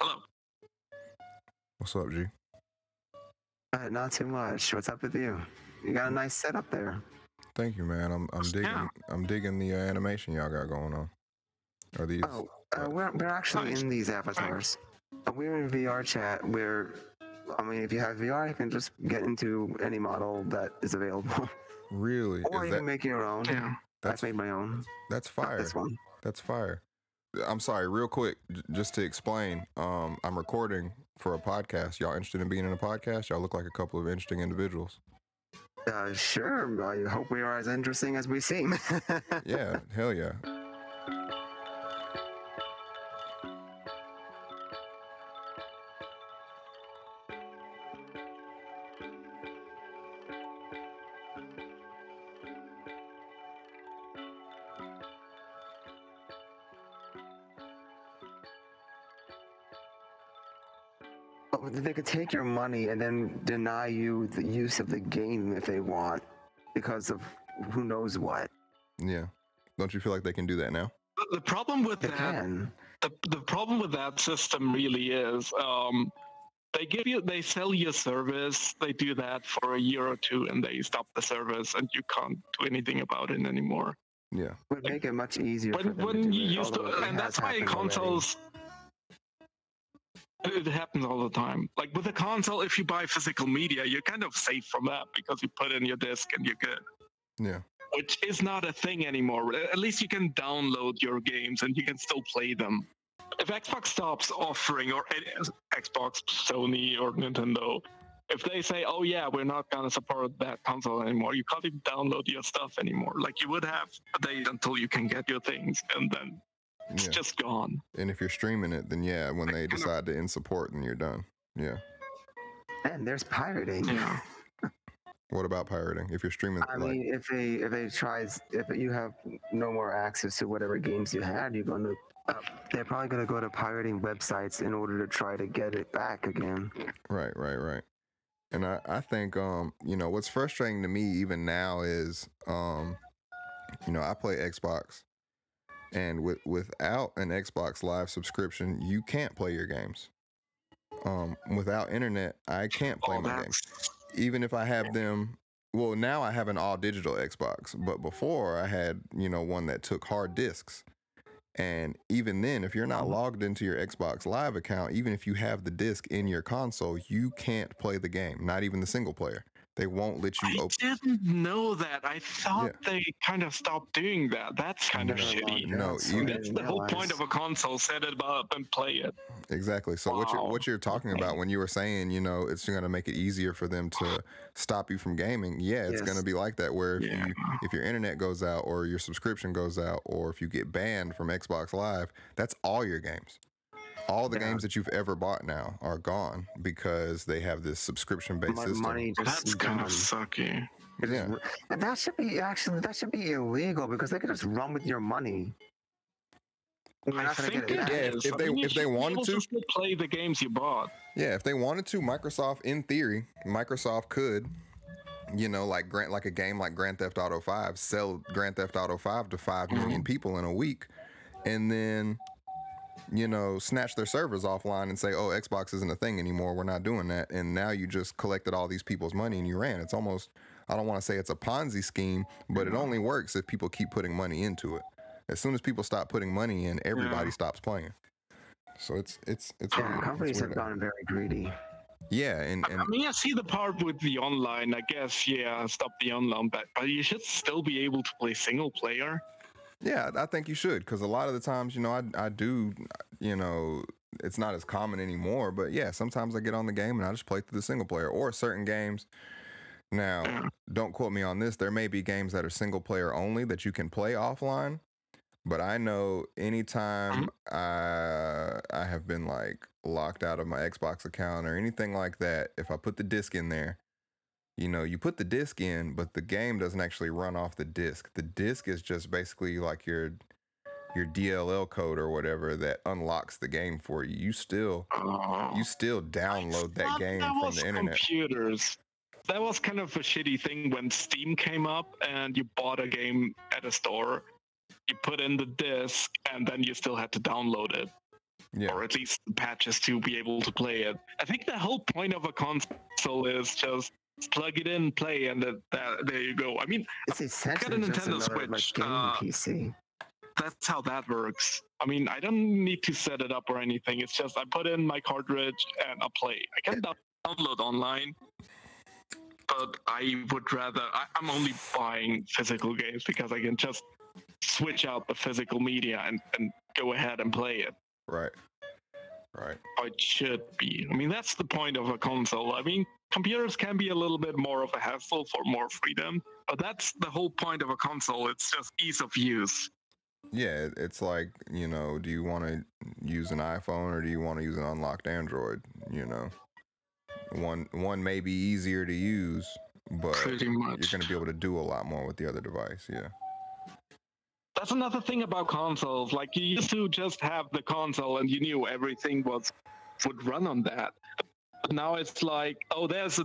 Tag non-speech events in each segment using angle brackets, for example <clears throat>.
Hello. What's up, G? Uh, not too much. What's up with you? You got a nice setup there. Thank you, man. I'm I'm digging Yeah. I'm digging the uh, animation y'all got going on. Are these? Oh, uh, we're, we're actually Nice. in these avatars. Uh, We're in VR chat where, I mean, if you have VR, you can just get into any model that is available. Really? <laughs> or Is you that can make your own. Yeah. that's I've made my own. that's Not fire? This one. That's fire. I'm sorry, real quick, j- just to explain. Um, I'm recording for a podcast. Y'all interested in being in a podcast? Y'all look like a couple of interesting individuals. Uh, sure. I hope we are as interesting as we seem. <laughs> Yeah, hell yeah. They could take your money and then deny you the use of the game if they want, because of who knows what. Yeah. Don't you feel like they can do that now? The, the problem with They that can. the, the problem with that system really is um, they give you they sell you a service they do that for a year or two and they stop the service and you can't do anything about it anymore Yeah. Would make it much easier for when them when to do you it, used to and that's why consoles already. It happens all the time like with a console if you buy physical media you're kind of safe from that because you put in your disc and you're good Yeah. which is not a thing anymore. At least you can download your games and you can still play them. If Xbox stops offering, or Xbox, Sony, or Nintendo, if they say, "Oh yeah, we're not gonna support that console anymore," you can't even download your stuff anymore. Like you would have a day until you can get your things, and then it's Yeah. just gone. And if you're streaming it, then yeah, when they kind of- decide to end support, then you're done. Yeah. And there's pirating. Yeah. <laughs> What about pirating? If you're streaming, I like, mean, if they if they tries if you have no more access to whatever games you had, you're going to uh, they're probably going to go to pirating websites in order to try to get it back again. Right, right, right. And I, I think um, you know, what's frustrating to me even now is um, you know, I play Xbox and with without an Xbox live subscription, you can't play your games. Um, without internet, I can't play Oh, my games. Even if I have them well, now I have an all digital Xbox, but before I had, you know, one that took hard disks. And even then, if you're not logged into your Xbox Live account, even if you have the disc in your console, you can't play the game, not even the single player. They won't let you I open. I didn't know that. I thought they kind of stopped doing that. That's kind of shitty. no, so you- I That's the whole point of a console. Set it up and play it. Exactly. So what you're what you're talking about when you were saying, you know, it's going to make it easier for them to stop you from gaming. Yeah, it's Yes. going to be like that. Where if Yeah. you if your internet goes out or your subscription goes out or if you get banned from Xbox Live, that's all your games. All the Yeah. games that you've ever bought now are gone because they have this subscription based system. money just That's kind of sucky. Yeah. And that should be actually that should be illegal because they could just run with your money. I think it it. Yeah, if- is. if I they- mean, if they should be wanted able to- play the games you bought. Yeah, if they wanted to, Microsoft, in theory, Microsoft could, you know, like grant like a game like Grand Theft Auto Five, sell Grand Theft Auto Five to five million mm-hmm. people in a week, and then, you know, snatch their servers offline and say, "Oh, Xbox isn't a thing anymore. We're not doing that." And now you just collected all these people's money and you ran. It's almost, I don't want to say it's a Ponzi scheme, but it mm-hmm. only works if people keep putting money into it. As soon as people stop putting money in, everybody Yeah. stops playing. So it's it's it's Yeah, weird. It's companies have weird. gotten very greedy. Yeah, and, I and mean, I see the part with the online. I guess, yeah, stop the online, but, but you should still be able to play single player. Yeah, I think you should because a lot of the times, you know, I I do, you know, it's not as common anymore. But yeah, sometimes I get on the game and I just play through the single player or certain games. Now, don't quote me on this. There may be games that are single player only that you can play offline. But I know anytime mm-hmm. I I have been like locked out of my Xbox account or anything like that, if I put the disc in there, you know, you put the disc in, but the game doesn't actually run off the disc. The disc is just basically like your your DLL code or whatever that unlocks the game for you. You still Oh. you still download that game that from the internet. Computers. That was kind of a shitty thing when Steam came up and you bought a game at a store. You put in the disc and then you still had to download it. Yeah. or at least patches to be able to play it. I think the whole point of a console is just plug it in, play, and that, that there you go. I mean, It's essentially a just Nintendo another like Switch, gaming uh, PC. that's how that works. I mean, I don't need to set it up or anything. It's just I put in my cartridge and I play. I can download online, but I would rather. I, I'm only buying physical games because I can just switch out the physical media and, and go ahead and play it. Right. Right. Or it should be. I mean, that's the point of a console. I mean, computers can be a little bit more of a hassle for more freedom, but that's the whole point of a console. It's just ease of use. Yeah, it's like, you know, do you want to use an iPhone or do you want to use an unlocked Android? You know, one one may be easier to use, but you're going to be able to do a lot more with the other device. Yeah. That's another thing about consoles. Like you used to just have the console and you knew everything was would run on that. Now it's like, oh, there's a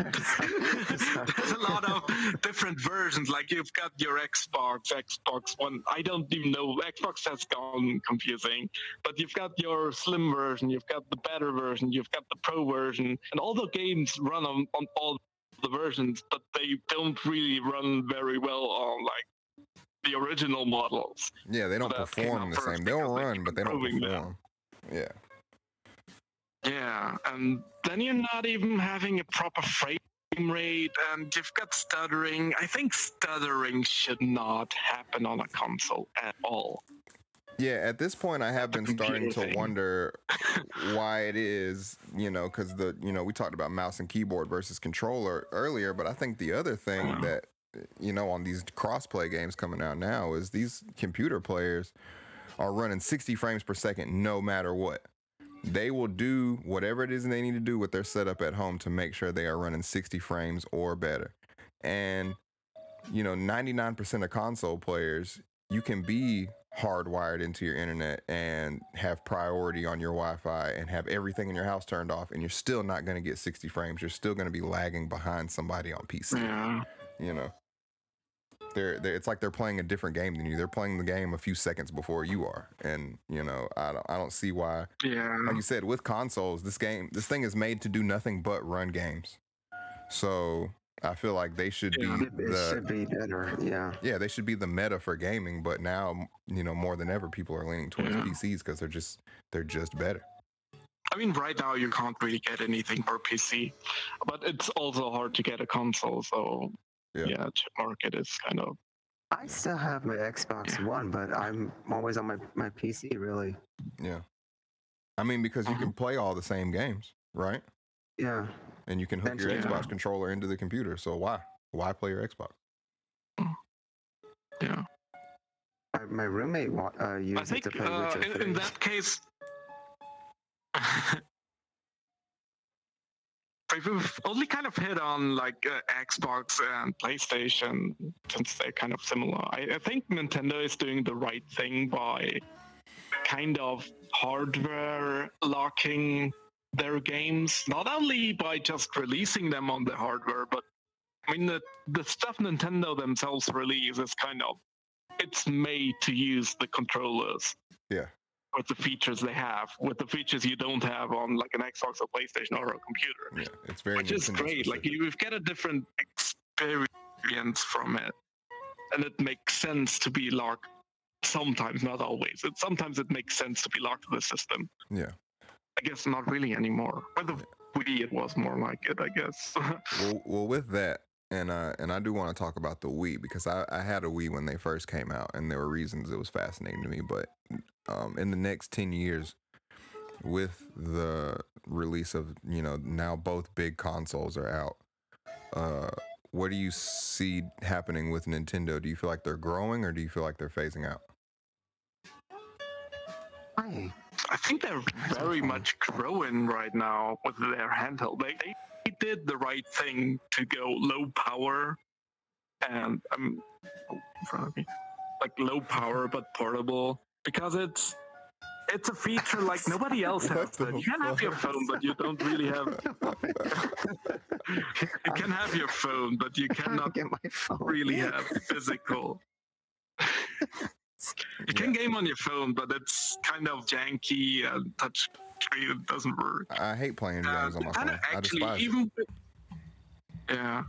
<laughs> there's a lot of different versions. Like you've got your Xbox, Xbox One. I don't even know. Xbox has gone confusing, but you've got your slim version, you've got the better version, you've got the pro version, and all the games run on, on all the versions, but they don't really run very well on like the original models. Yeah, they don't perform the same. They'll run, but they don't improving them. perform. Yeah. Yeah, and then you're not even having a proper frame rate, and you've got stuttering. I think stuttering should not happen on a console at all. Yeah, at this point, I have been starting to wonder <laughs> why it is, you know, because the, you know, we talked about mouse and keyboard versus controller earlier, but I think the other thing Yeah. that, you know, on these crossplay games coming out now is these computer players are running 60 frames per second no matter what. They will do whatever it is they need to do with their setup at home to make sure they are running 60 frames or better. And, you know, 99% of console players, you can be hardwired into your internet and have priority on your Wi-Fi and have everything in your house turned off, and you're still not going to get 60 frames. You're still going to be lagging behind somebody on PC. Yeah. You know, they're, they're it's like they're playing a different game than you. They're playing the game a few seconds before you are, and you know, I don't I don't see why. Yeah. Like you said, with consoles, this game this thing is made to do nothing but run games. So I feel like they should Yeah. be it the should be better. Yeah. yeah, they should be the meta for gaming, but now you know more than ever, people are leaning towards Yeah. PCs because they're just they're just better. I mean, right now you can't really get anything for PC, but it's also hard to get a console. So Yeah. yeah, chip market is kind of I still have my Xbox One, but I'm always on my, my PC, really. Yeah, I mean because you Uh-huh. can play all the same games, right? Yeah. And you can hook your Xbox yeah. controller into the computer. So why why play your Xbox? yeah. My, my roommate wa- uh, I used it think to play uh, Witcher in, in that case, <laughs> we've only kind of hit on like uh, Xbox and PlayStation since they're kind of similar. I, I think Nintendo is doing the right thing by kind of hardware locking their games, not only by just releasing them on the hardware, but I mean the the stuff Nintendo themselves release is kind of it's made to use the controllers. Yeah. With the features they have, with the features you don't have on like an Xbox or PlayStation or a computer, Yeah, it's very which is great. Like you get a different experience from it, and it makes sense to be locked. Sometimes, not always. It, sometimes it makes sense to be locked to the system. yeah. I guess not really anymore. With the Wii, it was more like it. I guess. <laughs> Well, well, with that, and uh, and I do want to talk about the Wii because I, I had a Wii when they first came out, and there were reasons it was fascinating to me. But um, in the next ten years, with the release of you know now both big consoles are out, uh, what do you see happening with Nintendo? Do you feel like they're growing, or do you feel like they're phasing out? Hi. I think they're very much growing right now with their handheld. They, they did the right thing to go low power and um, oh, in front of me, like low power but portable because it's it's a feature like nobody <laughs> else has. That. <laughs> You can have your phone, but you don't really have. You can have your phone, but you cannot get my phone. really have physical. <laughs> You can game on your phone, but it's kind of janky and touch it doesn't work. I hate playing Uh, games on my phone. I actually, despise even with- yeah,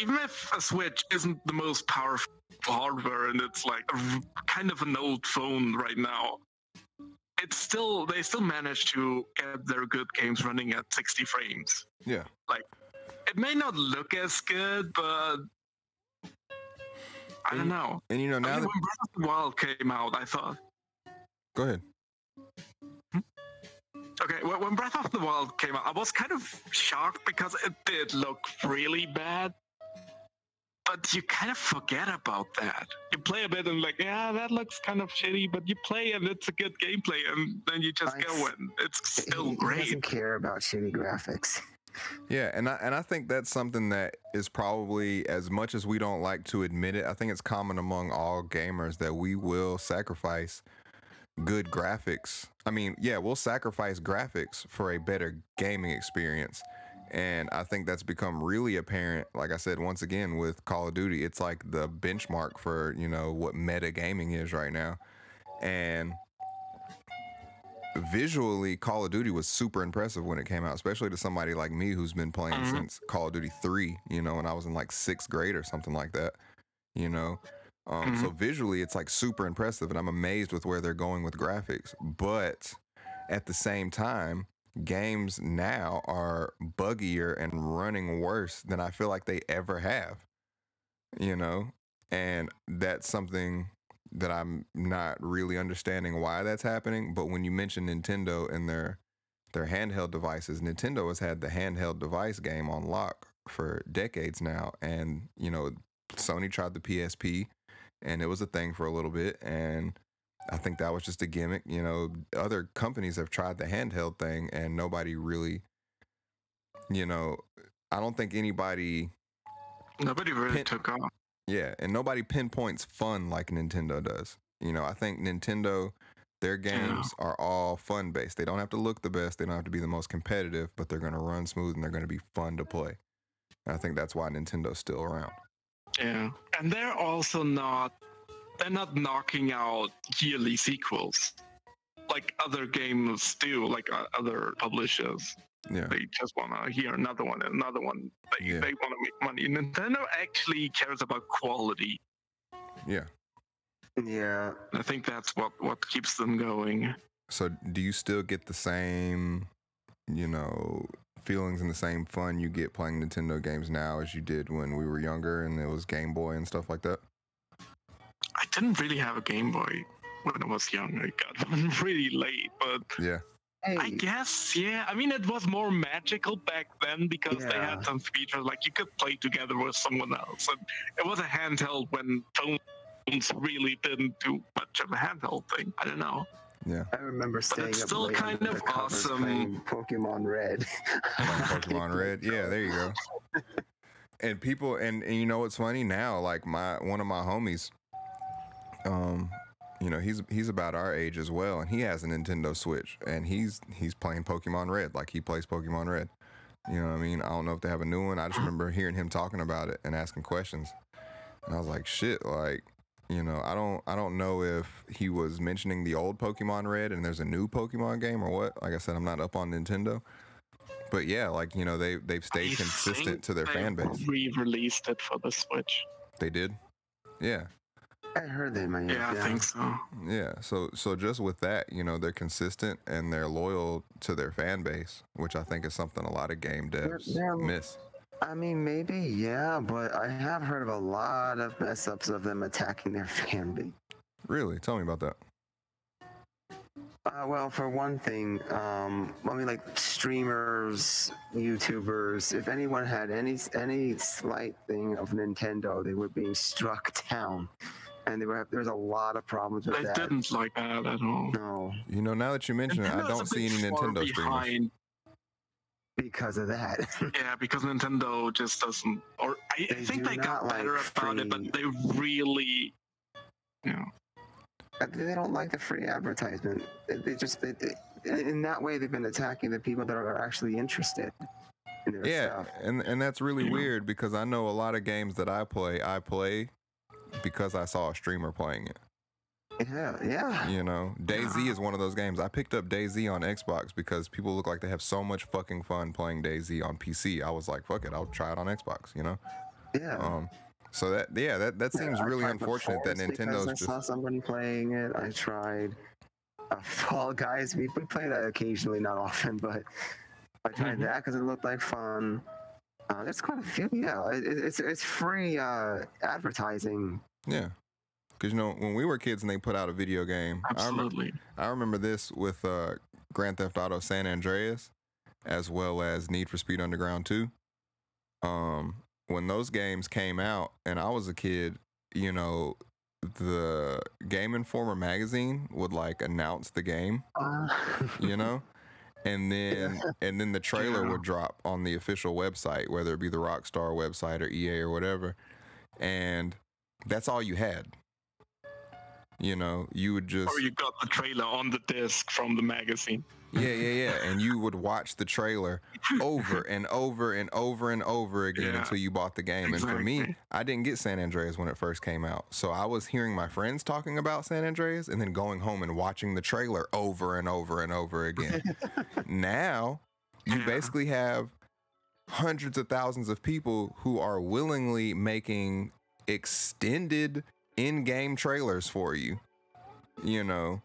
even if a Switch isn't the most powerful hardware and it's like a kind of an old phone right now, it's still they still manage to get their good games running at 60 frames. Yeah. Like it may not look as good, but I don't know. And you know I now mean, that when Breath of the Wild came out, I thought, go ahead. Okay, when when Breath of the Wild came out, I was kind of shocked because it did look really bad. But you kind of forget about that. You play a bit and like, yeah, that looks kind of shitty. But you play and it's a good gameplay, and then you just go Nice. and it's still he great. doesn't care about shitty graphics. Yeah, and I and I think that's something that is probably as much as we don't like to admit it. I think it's common among all gamers that we will sacrifice good graphics. I mean, yeah, we'll sacrifice graphics for a better gaming experience. And I think that's become really apparent. Like I said, once again with Call of Duty, it's like the benchmark for you know what meta gaming is right now. And visually call of duty was super impressive when it came out especially to somebody like me who's been playing Mhm. since call of duty 3 you know when i was in like sixth grade or something like that you know um, so visually it's like super impressive and i'm amazed with where they're going with graphics but at the same time games now are buggier and running worse than i feel like they ever have you know and that's something that I'm not really understanding why that's happening. But when you mention Nintendo and their their handheld devices, Nintendo has had the handheld device game on lock for decades now, and you know Sony tried the PSP, and it was a thing for a little bit, and I think that was just a gimmick. You know, other companies have tried the handheld thing, and nobody really, you know, I don't think anybody Nobody really Pin- took off. yeah, and nobody pinpoints fun like Nintendo does. You know, I think Nintendo, their games are all fun based. They don't have to look the best, they don't have to be the most competitive, but they're going to run smooth and they're going to be fun to play. And I think that's why Nintendo's still around. Yeah, and they're also not they're not knocking out yearly sequels like other games do, like uh, other publishers. Yeah. They just want to hear another one, another one. They, Yeah. they want to make money. Nintendo actually cares about quality. Yeah. Yeah, I think that's what what keeps them going. So do you still get the same, you know, feelings and the same fun you get playing Nintendo games now as you did when we were younger and it was Game Boy and stuff like that? I didn't really have a Game Boy when I was young. I got one <laughs> really late, but Yeah. I guess, yeah. I mean, it was more magical back then because they had some features like you could play together with someone else, and it was a handheld when phones really didn't do much of a handheld thing. I don't know. I remember staying it's up still late kind of awesome. playing Pokemon Red. Like Pokemon Red. Yeah, there you go. And people and, and you know what's funny now? Like my one of my homies, um, you know, he's he's about our age as well, and he has a Nintendo Switch, and he's he's playing Pokemon Red, like he plays Pokemon Red. You know what I mean? I don't know if they have a new one. I just remember hearing him talking about it and asking questions, and I was like, shit, like. You know, I don't I don't know if he was mentioning the old Pokemon Red and there's a new Pokemon game or what. Like I said, I'm not up on Nintendo. But yeah, like you know, they they've stayed I consistent to their fan base. Re-released it for the Switch. They did. Yeah. I heard they might. Yeah, I think so. Yeah. So so just with that, you know, they're consistent and they're loyal to their fan base, which I think is something a lot of game They're- devs they're- miss. I mean, maybe, yeah, but I have heard of a lot of mess ups of them attacking their <laughs> fan base. Really? Tell me about that. Uh, well, for one thing, um, I mean, like streamers, YouTubers. If anyone had any any slight thing of Nintendo, they were being struck <laughs> down, and they were there was a lot of problems with They that. didn't like that at all. No, You know, now that you mention it, I don't see any Nintendo streamers. behind. Because of that. <laughs> Yeah, because Nintendo just doesn't. Or I, I think they not got like better about it, but they really, you know, they don't like the free advertisement. They, they just they, they, in that way they've been attacking the people that are actually interested in Yeah, stuff. and and that's really Yeah. weird because I know a lot of games that I play, I play because I saw a streamer playing it. Yeah, yeah. You know, DayZ is one of those games. I picked up DayZ on Xbox because people look like they have so much fucking fun playing DayZ on PC. I was like, fuck it, I'll try it on Xbox. You know. Yeah. Um. So that yeah, that that seems I really unfortunate that Nintendo's I just saw somebody playing it. I tried uh, <laughs> Fall Guys. We, we play that occasionally, not often, but I tried Mhm. that because it looked like fun. Uh, there's quite a few. Yeah, it- it's it's free uh, advertising. yeah. Because you know when we were kids and they put out a video game, I remember Absolutely. I remember this with uh, Grand Theft Auto San Andreas, as well as Need for Speed Underground 2. Um, when those games came out, and I was a kid, you know, the Game Informer magazine would like announce the game, Uh, you know, and then <laughs> and then the trailer Yeah. would drop on the official website, whether it be the Rockstar website or EA or whatever, and that's all you had. You know, you would just Or you got the trailer on the disc from the magazine. Yeah, yeah, yeah. And you would watch the trailer over and over and over and over again Yeah, until you bought the game. And for me. I didn't get San Andreas when it first came out. So I was hearing my friends talking about San Andreas and then going home and watching the trailer over and over and over again. <laughs> now, you Yeah. basically have hundreds of thousands of people who are willingly making extended in-game trailers for you. You know,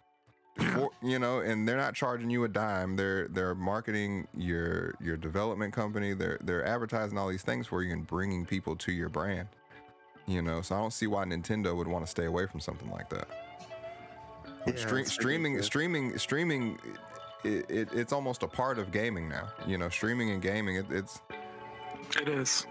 for, <clears throat> you know, and they're not charging you a dime. They're they're marketing your your development company. They're they're advertising all these things for you and bringing people to your brand. You know, so I don't see why Nintendo would want to stay away from something like that. yeah, Stream, it's streaming, streaming, streaming. It, it, it's almost a part of gaming now. You know, streaming and gaming. It, it's It is.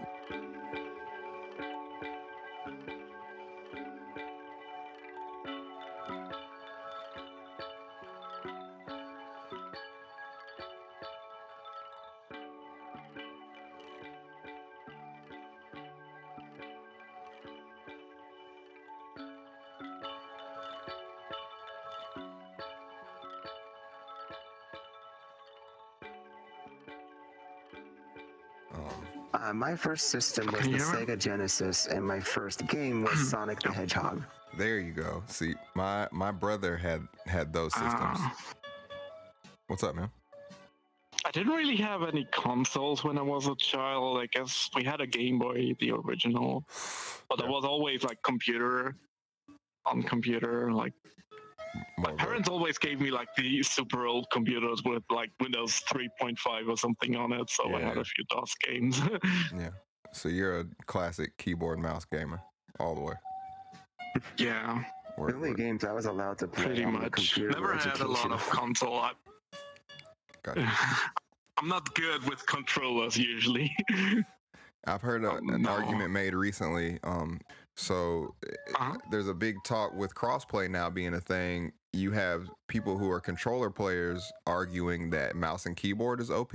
My first system was the you hear me? Sega Genesis, and my first game was <clears throat> Sonic the Hedgehog. there you go. See, my my brother had had those systems. Uh, What's up, man? I didn't really have any consoles when I was a child. I guess we had a Game Boy, the original, but Yeah. there was always like computer on computer. Like my More of parents always gave me like the super old computers with like Windows 3.5 or something on it, so I had a few DOS games. <laughs> Yeah. So you're a classic keyboard mouse gamer all the way. yeah, The Word, only word. games I was allowed to play pretty on the much. computer Never were had a lot of educational. console. I, Gotcha. <laughs> I'm not good with controllers usually. <laughs> I've heard a, Oh, an no. argument made recently. Um, so eh, Uh-huh. there's a big talk with crossplay now being a thing. You have people who are controller players arguing that mouse and keyboard is OP,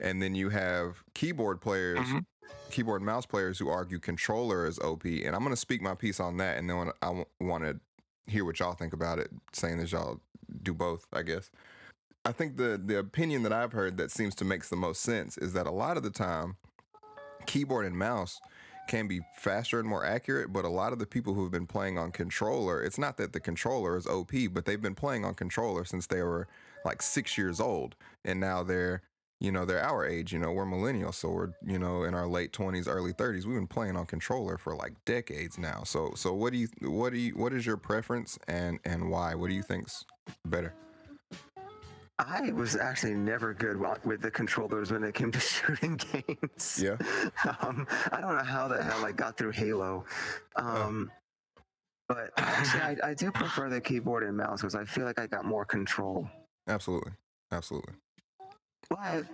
and then you have keyboard players, Mhm. keyboard and mouse players who argue controller is OP. And I'm going to speak my piece on that, and then I want to hear what y'all think about it, saying that y'all do both, I guess. I think the the opinion that I've heard that seems to makes the most sense is that a lot of the time, keyboard and mouse can be faster and more accurate, but a lot of the people who have been playing on controller, it's not that the controller is OP, but they've been playing on controller since they were like six years old, and now they're you know they're our age. You know we're millennials, so we're you know in our late twenties, early thirties. We've been playing on controller for like decades now. So so what do you what do you what is your preference and and why? What do you think's better? I was actually never good with the controllers when it came to <laughs> shooting games. Yeah. Um, I don't know how the hell I got through Halo. Um, but actually, I, I do prefer the keyboard and mouse because I feel like I got more control. Absolutely, absolutely. But,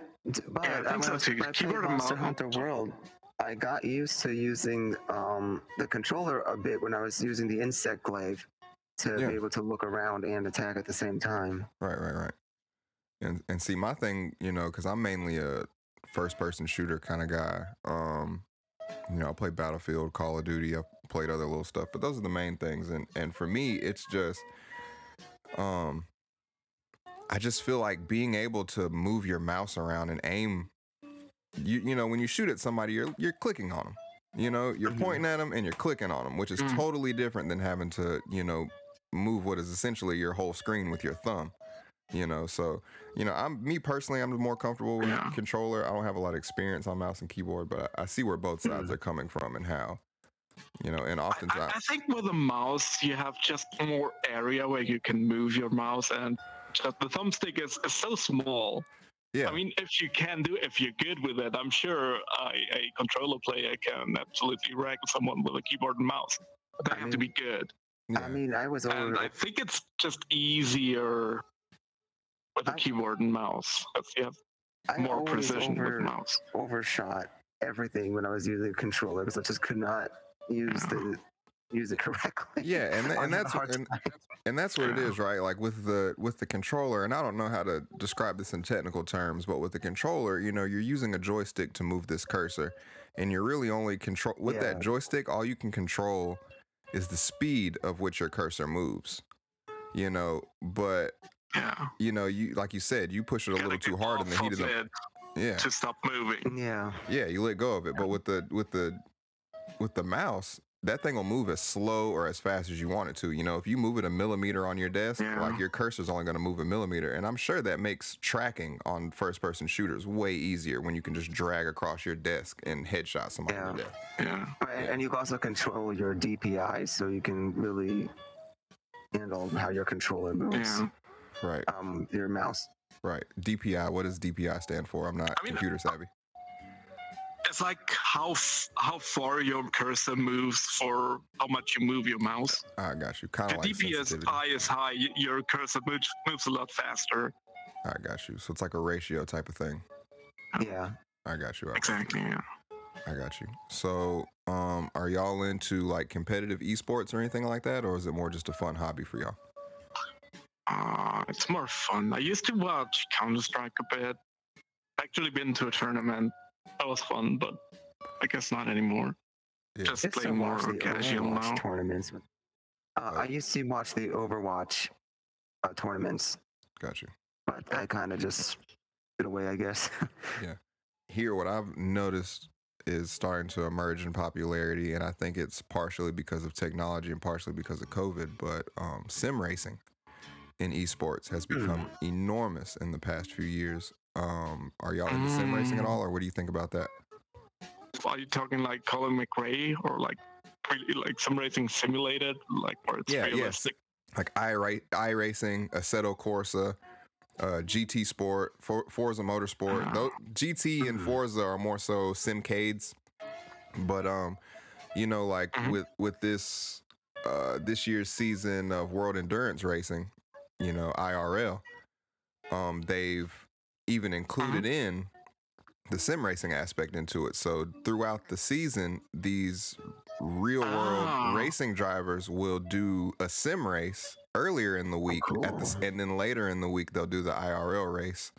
but Yeah, I think so too. I Keyboard and Monster mouse- Hunter World, I got used to using um, the controller a bit when I was using the insect glaive to Yeah. be able to look around and attack at the same time. Right, right, right. And and see, my thing, you know, because I'm mainly a first person shooter kind of guy. Um, you know, I play Battlefield, Call of Duty. I've played other little stuff, but those are the main things. And and for me, it's just, um, I just feel like being able to move your mouse around and aim. You you know, when you shoot at somebody, you're you're clicking on them. You know, you're Mhm. pointing at them and you're clicking on them, which is Mm. totally different than having to, you know, move what is essentially your whole screen with your thumb. You know, so you know, I'm me personally, I'm more comfortable with Yeah. controller. I don't have a lot of experience on mouse and keyboard, but I, I see where both sides Mm. are coming from and how. You know, and oftentimes, I, I think with a mouse, you have just more area where you can move your mouse, and just the thumbstick is, is so small. yeah, I mean, if you can do, if you're good with it, I'm sure a, a controller player can absolutely wreck someone with a keyboard and mouse. But they I have to be good, yeah. I mean, I was and. I think it's just easier with a I- keyboard and mouse. Because you have I more precision over, with mouse. overshot everything when I was using a controller because I just could not use the use it <laughs> correctly. Yeah, and and that's and, and that's what it is, right? Like with the with the controller, and I don't know how to describe this in technical terms, but with the controller, you know, you're using a joystick to move this cursor, and you're really only control with that joystick. All you can control is the speed of which your cursor moves. You know, but Yeah. you know, you like you said, you push it a little too hard in the heat of of the yeah to stop moving. Yeah. yeah you let go of it. But with the with the with the mouse, that thing will move as slow or as fast as you want it to. You know, if you move it a millimeter on your desk, Yeah. like your cursor's only going to move a millimeter. And I'm sure that makes tracking on first person shooters way easier when you can just drag across your desk and headshot somebody Yeah. to death. Yeah. And, and you can also control your DPI, so you can really handle how your controller moves. Yeah. Right, Um, your mouse. right. DPI, what does DPI stand for? I'm not I mean, computer savvy. It's like how f- how far your cursor moves for how much you move your mouse. I got you. Kind The of like DPS high is high, your cursor moves, moves a lot faster. I got you. So it's like a ratio type of thing. Yeah. I got you. I- Exactly. Yeah. I got you. So, um, are y'all into like competitive esports or anything like that, or is it more just a fun hobby for y'all? Uh, it's more fun. I used to watch Counter Strike a bit. Actually, been to a tournament. That was fun, but I guess not anymore. Yeah. Just It's to playing more casual now. tournaments. Uh, I used to watch the Overwatch uh, tournaments, Got you. but I kind of just get away, I guess. <laughs> Yeah. Here, what I've noticed is starting to emerge in popularity, and I think it's partially because of technology and partially because of COVID. But um, sim racing in esports has become enormous in the past few years. Um, are y'all into sim racing at Mm. all, or what do you think about that? Are you talking like Colin McRae or like really like some racing simulated, like where it's Yeah, realistic? like iRacing, Assetto Corsa, uh, GT Sport, For- Forza Motorsport. Ah. Those, GT and Mhm. Forza are more so simcades, but um, you know, like Mhm. with with this uh this year's season of World Endurance Racing, you know, IRL, um, they've even included in the sim racing aspect into it. So throughout the season, these real world Ah. racing drivers will do a sim race earlier in the week at the, and then later in the week they'll do the IRL race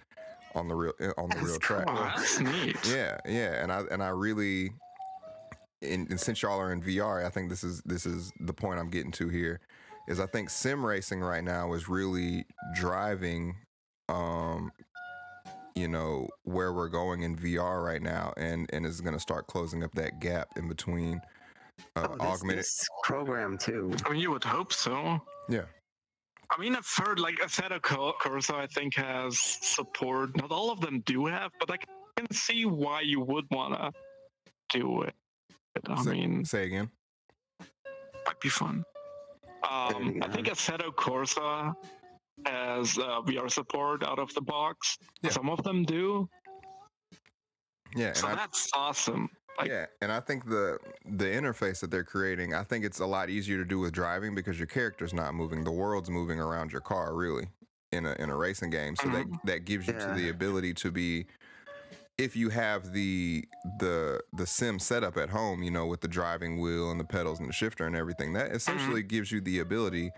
on the real eh, on the That's real track. cool. Oh, that's neat. Yeah, yeah, and I and I really, and, and since y'all are in VR, I think this is this is the point I'm getting to here, is I think sim racing right now is really driving, um, you know, where we're going in VR right now, and and is going to start closing up that gap in between uh, oh, this, augmented. this program too. I mean, you would hope so. Yeah. I mean, I've heard like Assetto Co- Corsa, I think, has support. Not all of them do have, but I can see why you would want to do it. I say, mean, say again. might be fun. Um, I think Yeah. Assetto Corsa has uh, VR support out of the box. Yeah. Some of them do, Yeah, and so I, that's awesome. Like, yeah, and I think the the interface that they're creating, I think it's a lot easier to do with driving because your character's not moving, the world's moving around your car, really, in a in a racing game. So that that gives you to the ability to be, if you have the the the sim setup at home, you know, with the driving wheel and the pedals and the shifter and everything, that essentially gives you the ability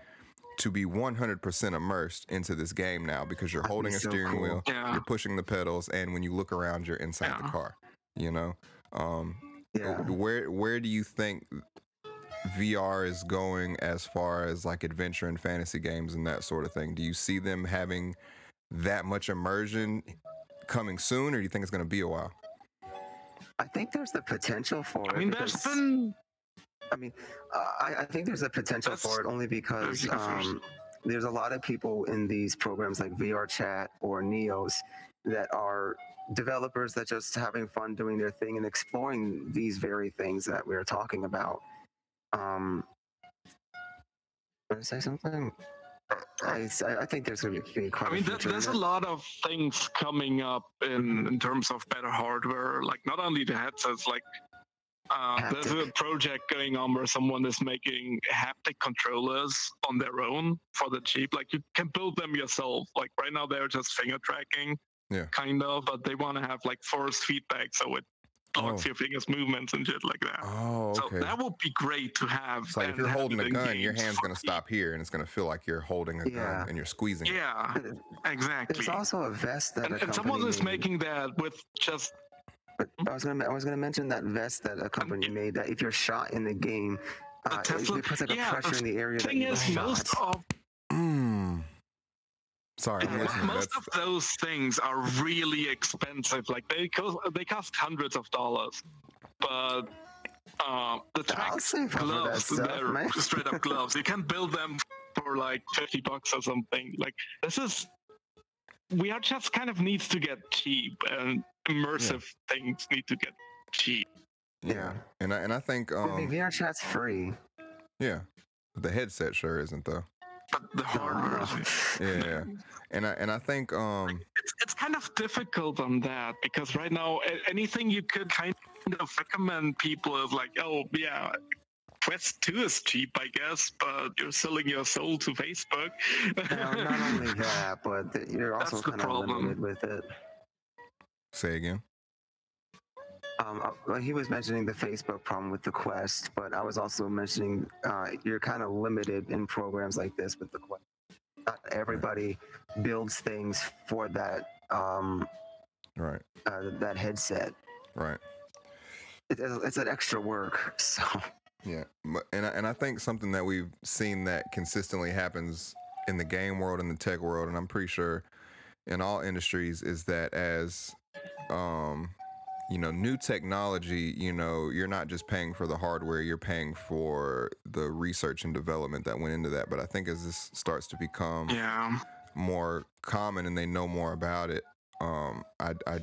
to be 100% immersed into this game now because you're That'd be holding a so steering cool. wheel, Yeah. you're pushing the pedals, and when you look around, you're inside the car. You know, um, Yeah. where where do you think VR is going as far as like adventure and fantasy games and that sort of thing? Do you see them having that much immersion coming soon, or do you think it's going to be a while? I think there's the potential for I it. mean, there's because- been I mean, uh, I, I think there's a potential That's- for it only because you go first. um, there's a lot of people in these programs like VR Chat or Neos that are developers that just having fun doing their thing and exploring these very things that we're talking about. Um, want to say something? I, I- I think there's going to be quite I mean, a there, future in there's a lot of things coming up in in terms of better hardware. Like not only the headsets, like uh, there's a project going on where someone is making haptic controllers on their own for the cheap. Like you can build them yourself. Like right now they're just finger tracking, Yeah. kind of, but they want to have like force feedback, so it blocks Oh. your fingers' movements and shit like that. Oh, So okay. that would be great to have. It's like if you're holding a gun, your hand's gonna stop here, and it's gonna feel like you're holding a Yeah. gun and you're squeezing. it. Yeah, it- exactly. There's also a vest that And, and someone company is making that with just But I was gonna I was gonna mention that vest that a company made that if you're shot in the game, The uh, it, Tesla- it puts like a pressure in the area that thing you is, were most shot. of. Sorry, I'm most That's, of those things are really expensive. Like they cost they cost hundreds of dollars, but uh, the I'll track save up for that gloves, stuff, they're man. <laughs> straight up gloves. You can build them for like fifty bucks or something. Like this is we are just kind of needs to get cheap, and immersive things need to get cheap. yeah, and I and I think I mean, um VR chat's free. yeah, the headset sure isn't though. But the <laughs> hardware, <laughs> Yeah, yeah. and I and I think um it's, it's kind of difficult on that because right now anything you could kind of recommend people is like oh yeah quest 2 is cheap i guess but you're selling your soul to facebook Now, not only <laughs> that, but you're also That's kind of limited with it. say again. Um, uh, well, he was mentioning the Facebook problem with the Quest, but I was also mentioning uh, you're kind of limited in programs like this with the Quest. Not everybody builds things for that um, Right, uh, that headset. right. It, it's an extra work, <laughs> so Yeah, but- and I, and I think something that we've seen that consistently happens in the game world and the tech world, and I'm pretty sure in all industries, is that as um, you know, new technology, you know, you're not just paying for the hardware, you're paying for the research and development that went into that. But I think as this starts to become yeah more common and they know more about it, um, I, I,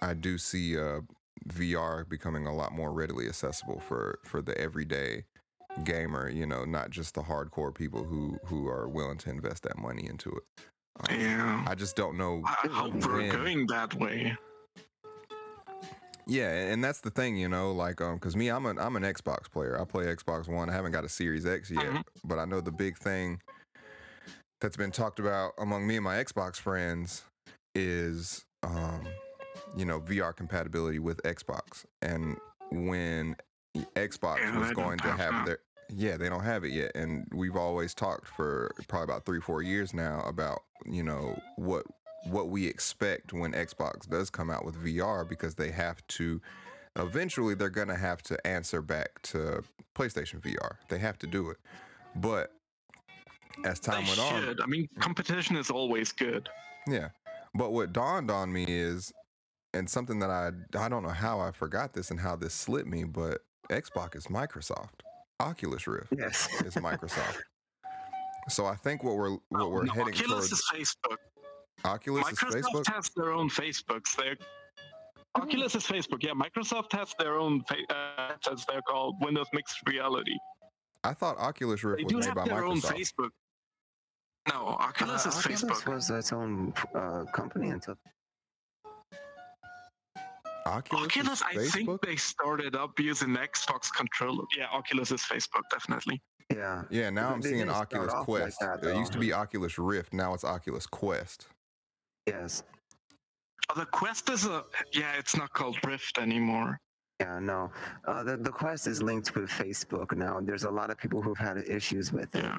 I do see uh, VR becoming a lot more readily accessible for, for the everyday gamer. You know, not just the hardcore people who who are willing to invest that money into it. Um, yeah I just don't know. i hope we're going that way Yeah, and that's the thing, you know, like um, cause me, I'm an I'm an Xbox player. I play Xbox One. I haven't got a Series X yet, Mhm. but I know the big thing that's been talked about among me and my Xbox friends is um, you know, VR compatibility with Xbox. And when Xbox Yeah, was going to have have their yeah, they don't have it yet, and we've always talked for probably about three, four years now about you know what what we expect when Xbox does come out with VR because they have to eventually they're going to have to answer back to PlayStation VR. They have to do it. But as time they went on, should i mean competition is always good yeah. But what dawned on me is and something that I I don't know how I forgot this and how this slipped me, but Xbox is Microsoft. Oculus Rift yes. is Microsoft. So I think what we're what we're no, heading oculus towards is facebook Oculus is Microsoft Facebook. has their own Facebooks. They're Oculus is Facebook. Yeah, Microsoft has their own fa- uh, headsets. They're called Windows Mixed Reality. I thought Oculus Rift They was do made have by their own Microsoft. Facebook. No, Oculus Uh, is Oculus Facebook. was its own uh, company until Oculus, Oculus, is I Facebook? think they started up using Xbox controller. Yeah, Oculus is Facebook, definitely. yeah. Yeah, now I'm seeing Oculus off like Quest. that, it used to be Oculus Rift. Now it's Oculus Quest. Yes. Oh, the Quest is a yeah. It's not called Rift anymore. Yeah, no. Uh, the, the Quest is linked with Facebook now. There's a lot of people who've had issues with it. Yeah,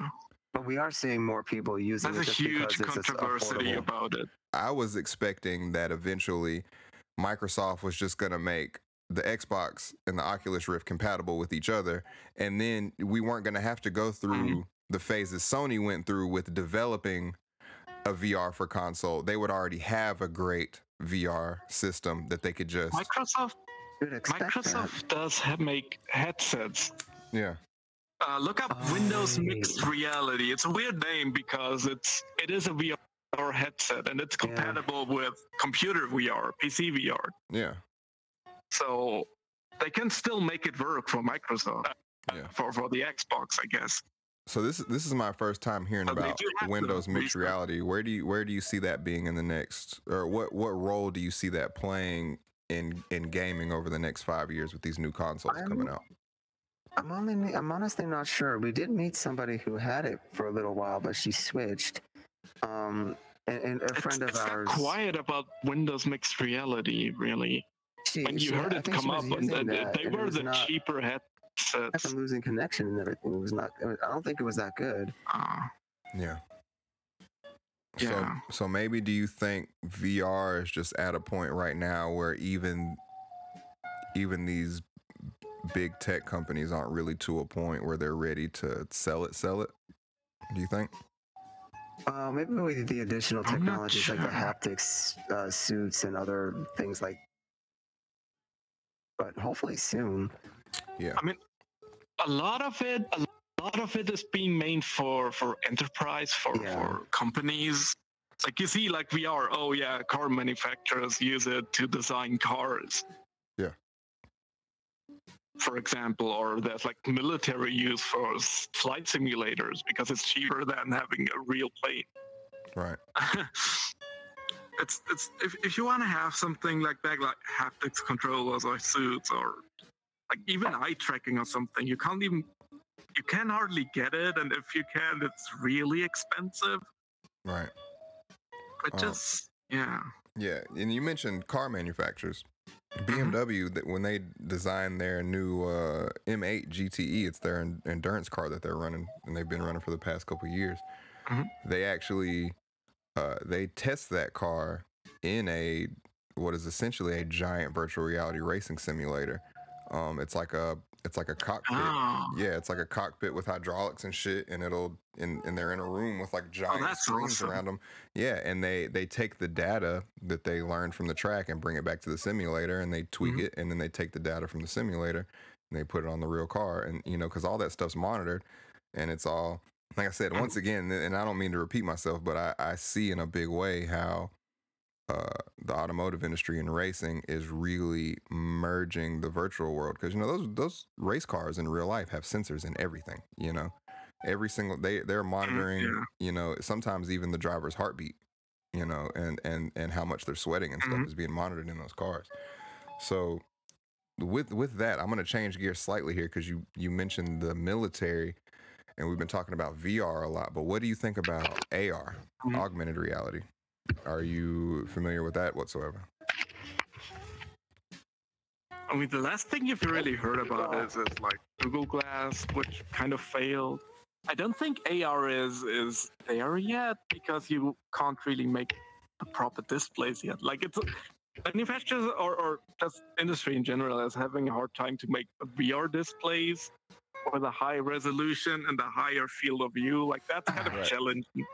But we are seeing more people using there's it a huge because it's controversy affordable. about it. I was expecting that eventually Microsoft was just going to make the Xbox and the Oculus Rift compatible with each other. And then we weren't going to have to go through Mhm. the phases Sony went through with developing a VR for console. They would already have a great VR system that they could just. Microsoft You'd that. Does ha- make headsets Yeah. Uh, look up Oh, Windows Mixed. Reality. It's a weird name because it's it is a VR headset and it's Yeah. compatible with computer VR, PC VR. Yeah. So they can still make it work for Microsoft. uh, Yeah. For for the Xbox, I guess. So this this is my first time hearing But about do have to Windows mixed reality. Where do you where do you see that being in the next or what what role do you see that playing in in gaming over the next 5 years with these new consoles I'm- coming out? I'm only I'm honestly not sure. We did meet somebody who had it for a little while, but she switched. Um, and, and a It's, friend of it's ours. not quiet about Windows Mixed Reality, really. She, When you she- heard I it think come up, and, and they were the not, cheaper kept headsets. on losing connection and everything. It was not. I don't think it was that good. Uh, Yeah. Yeah. So so maybe do you think VR is just at a point right now where even even these big tech companies aren't really to a point where they're ready to sell it sell it? Do you think? Uh, maybe with the additional I'm not technologies like the haptics uh, suits and other things like. But hopefully soon. A lot of it a lot of it is being made for for enterprise for Yeah. for companies like you see like we are oh yeah car manufacturers use it to design cars Yeah. for example or there's like military use for flight simulators because it's cheaper than having a real plane Right. <laughs> it's it's if, if you want to have something like that like haptics controllers or suits or like even eye tracking or something you can't even you can hardly get it and if you can it's really expensive Right. but Oh. just yeah Yeah, and you mentioned car manufacturers. Mm-hmm. BMW that when they designed their new uh, M8 GTE, it's their en- endurance car that they're running, and they've been running for the past couple years. Mhm. They actually uh, they test that car in a what is essentially a giant virtual reality racing simulator. Um, it's like a it's like a cockpit. oh Yeah, it's like a cockpit with hydraulics and shit, and it'll and, and they're in a room with like giant Oh, screens awesome. around them. Yeah, and they they take the data that they learned from the track and bring it back to the simulator, and they tweak Mhm. it, and then they take the data from the simulator and they put it on the real car, and you know because all that stuff's monitored, and it's all like I said once again, and I don't mean to repeat myself, but I I see in a big way how. Uh, the automotive industry and racing is really merging the virtual world because you know those those race cars in real life have sensors in everything. You know, every single they they're monitoring. yeah. You know, sometimes even the driver's heartbeat. You know, and and and how much they're sweating and stuff Mhm. is being monitored in those cars. So with with that, I'm going to change gears slightly here because you you mentioned the military, and we've been talking about VR a lot. But what do you think about AR, Mhm. augmented reality? Are you familiar with that whatsoever? i mean the last thing you've really heard about is, is like google glass which kind of failed i don't think ar is is there yet because you can't really make the proper displays yet like it's manufacturers or, or just industry in general is having a hard time to make vr displays with a high resolution and a higher field of view like that's kind of Right. challenging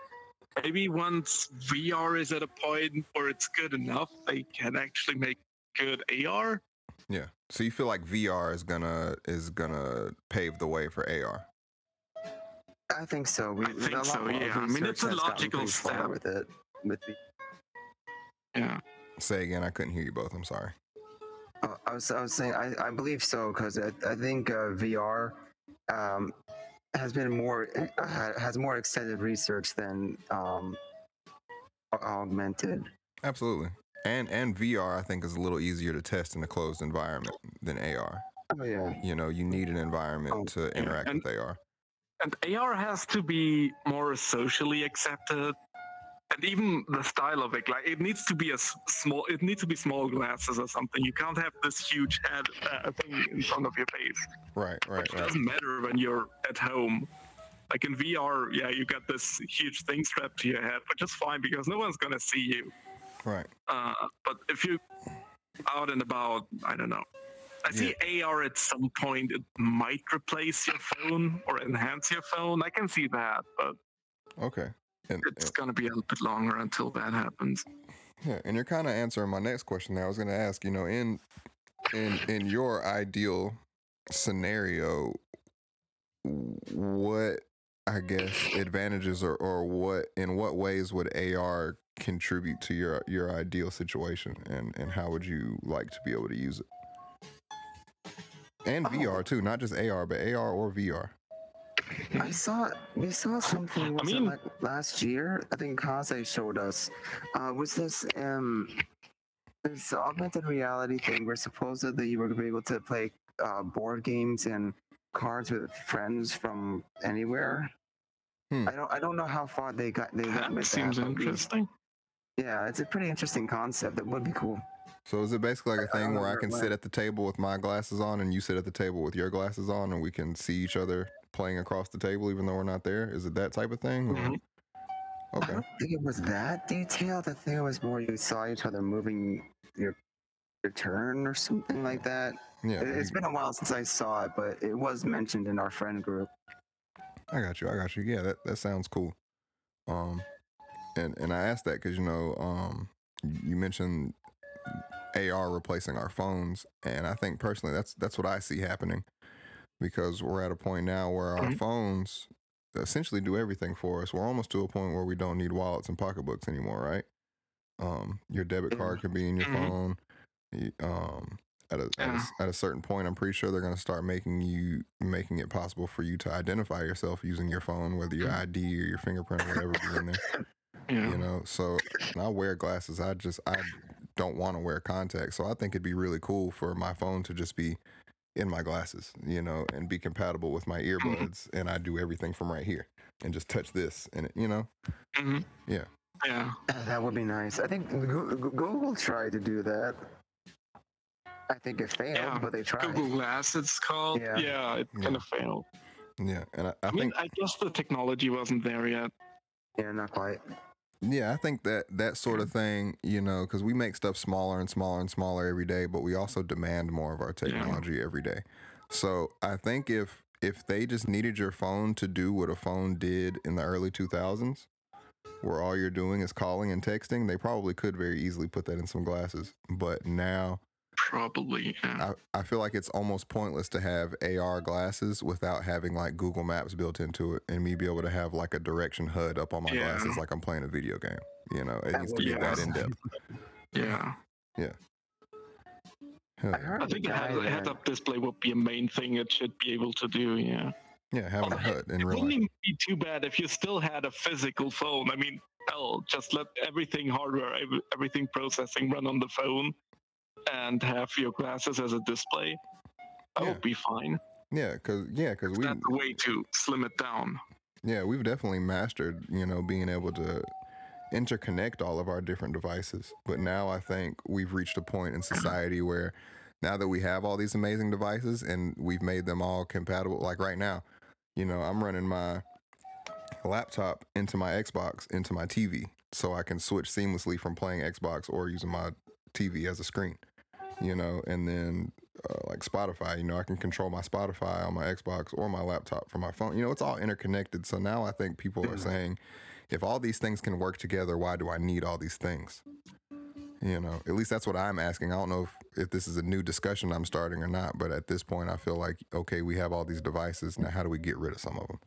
maybe once vr is at a point where it's good enough they can actually make good ar Yeah. So you feel like VR is gonna is gonna pave the way for AR? I think so. We, I think so, yeah. I mean, it's a logical pretty step. with it. With the, yeah Say again. I couldn't hear you both. I'm sorry. uh, I was I was saying I, I believe so because I, I think uh, VR um, has been more uh, has more extended research than um, augmented. Absolutely. And and VR I think is a little easier to test in a closed environment than AR. Oh yeah. You know, you need an environment Oh, to interact And- with AR. and ar has to be more socially accepted and even the style of it like it needs to be a s- small it needs to be small glasses or something you can't have this huge head uh, thing in front of your face Right, right, which right. doesn't matter when you're at home like in vr yeah you got this huge thing strapped to your head which is fine because no one's gonna see you Right. Uh, but if you out and about, I don't know. I see AR at some point it might replace your phone or enhance your phone. I can see that, but Okay. And, it's gonna be a little bit longer until that happens. Yeah, and you're kind of answering my next question. There, I was going to ask. You know, in in in your ideal scenario, what I guess advantages or, or what in what ways would AR contribute to your your ideal situation and and how would you like to be able to use it? And Oh. VR too, not just AR, but AR or VR. I saw we saw something. Was mean- it like last year? I think Kaze showed us. Uh, was this um this augmented reality thing where supposedly you were gonna be able to play uh, board games and cards with friends from anywhere? Hmm. I don't I don't know how far they got they went That with seems that. but we- interesting. Yeah, it's a pretty interesting concept. That would be cool. So is it basically like a thing don't where I can sit at the table with my glasses on and you sit at the table with your glasses on and we can see each other playing across the table even though we're not there? Is it that type of thing? or- Mhm. I Okay. don't think it was that detailed. I think it was more you saw each other moving your your turn or something like that. Yeah. It- It's been a while since I saw it, but it was mentioned in our friend group. I got you. I got you. Yeah, that, that sounds cool. Um, and and I asked that because you know, um, you mentioned AR replacing our phones, and I think personally that's that's what I see happening because we're at a point now where our Mhm. phones essentially do everything for us. We're almost to a point where we don't need wallets and pocketbooks anymore, right? Um, your debit card can be in your Mhm. phone. Um, at a, at, a, at a certain point, I'm pretty sure they're going to start making you making it possible for you to identify yourself using your phone, whether your ID or your fingerprint or whatever be in there. Yeah. You know, so I wear glasses. I just I don't want to wear contacts, so I think it'd be really cool for my phone to just be in my glasses, you know, and be compatible with my earbuds, and I do everything from right here and just touch this, and it, you know, hmm Yeah. Yeah. That would be nice. I think Goo- Goo- Google tried to do that. I think it failed, Yeah, but they tried. Google Glass, it's called. Yeah. Yeah, it Yeah. kind of failed. yeah, and I, I I, mean, think I guess the technology wasn't there yet. Yeah, not quite. Yeah, I think that that sort of thing, you know, because we make stuff smaller and smaller and smaller every day, but we also demand more of our technology every day. So I think if if they just needed your phone to do what a phone did in the early 2000s, where all you're doing is calling and texting, they probably could very easily put that in some glasses. But now Probably. Yeah. I, I feel like it's almost pointless to have AR glasses without having like Google Maps built into it and me be able to have like a direction HUD up on my Yeah. glasses like I'm playing a video game. You know, it That needs to be be that in depth. <laughs> yeah. I heard I think a a head, head up display would be a main thing it should be able to do. Yeah. Yeah, having a Well, HUD in It real wouldn't life. be too bad if you still had a physical phone. I mean, hell, just let everything hardware, everything processing run on the phone, and have your glasses as a display. That Yeah. would be fine. Yeah, cause yeah, cause we That's a way to slim it down. yeah we've definitely mastered you know being able to interconnect all of our different devices. But now I think we've reached a point in society where now that we have all these amazing devices and we've made them all compatible, like right now, you know, I'm running my laptop into my Xbox into my TV so I can switch seamlessly from playing Xbox or using my TV as a screen, you know, and then uh, like Spotify, you know, I can control my Spotify on my Xbox or my laptop from my phone. You know, it's all interconnected. So now I think people are Mhm. saying, if all these things can work together, why do I need all these things? You know, at least that's what I'm asking. I don't know if, if this is a new discussion I'm starting or not, but at this point, I feel like, okay, we have all these devices. Now, how do we get rid of some of them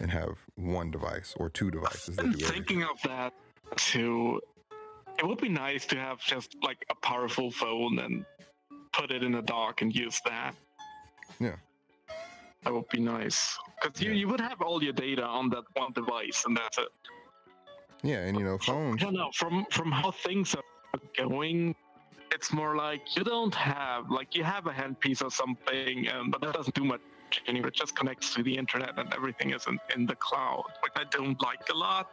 and have one device or two devices I'm thinking of that too. It would be nice to have just like a powerful phone and put it in a dock and use that. Yeah. That would be nice. Because you, Yeah. you would have all your data on that one device and that's it. Yeah, and you know, I phones. don't know. From from how things are going, it's more like you don't have like you have a handpiece or something, um, but that doesn't do much anyway. It just connects to the internet and everything is in, in the cloud, which I don't like a lot.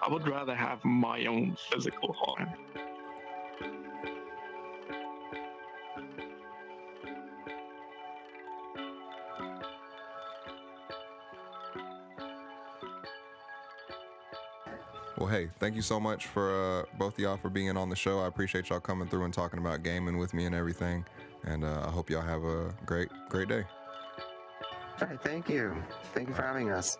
I would rather have my own physical hardware. Well, hey, thank you so much for uh, both of y'all for being on the show. I appreciate y'all coming through and talking about gaming with me and everything. And uh, I hope y'all have a great, great day. All right, thank you. Thank you for having us.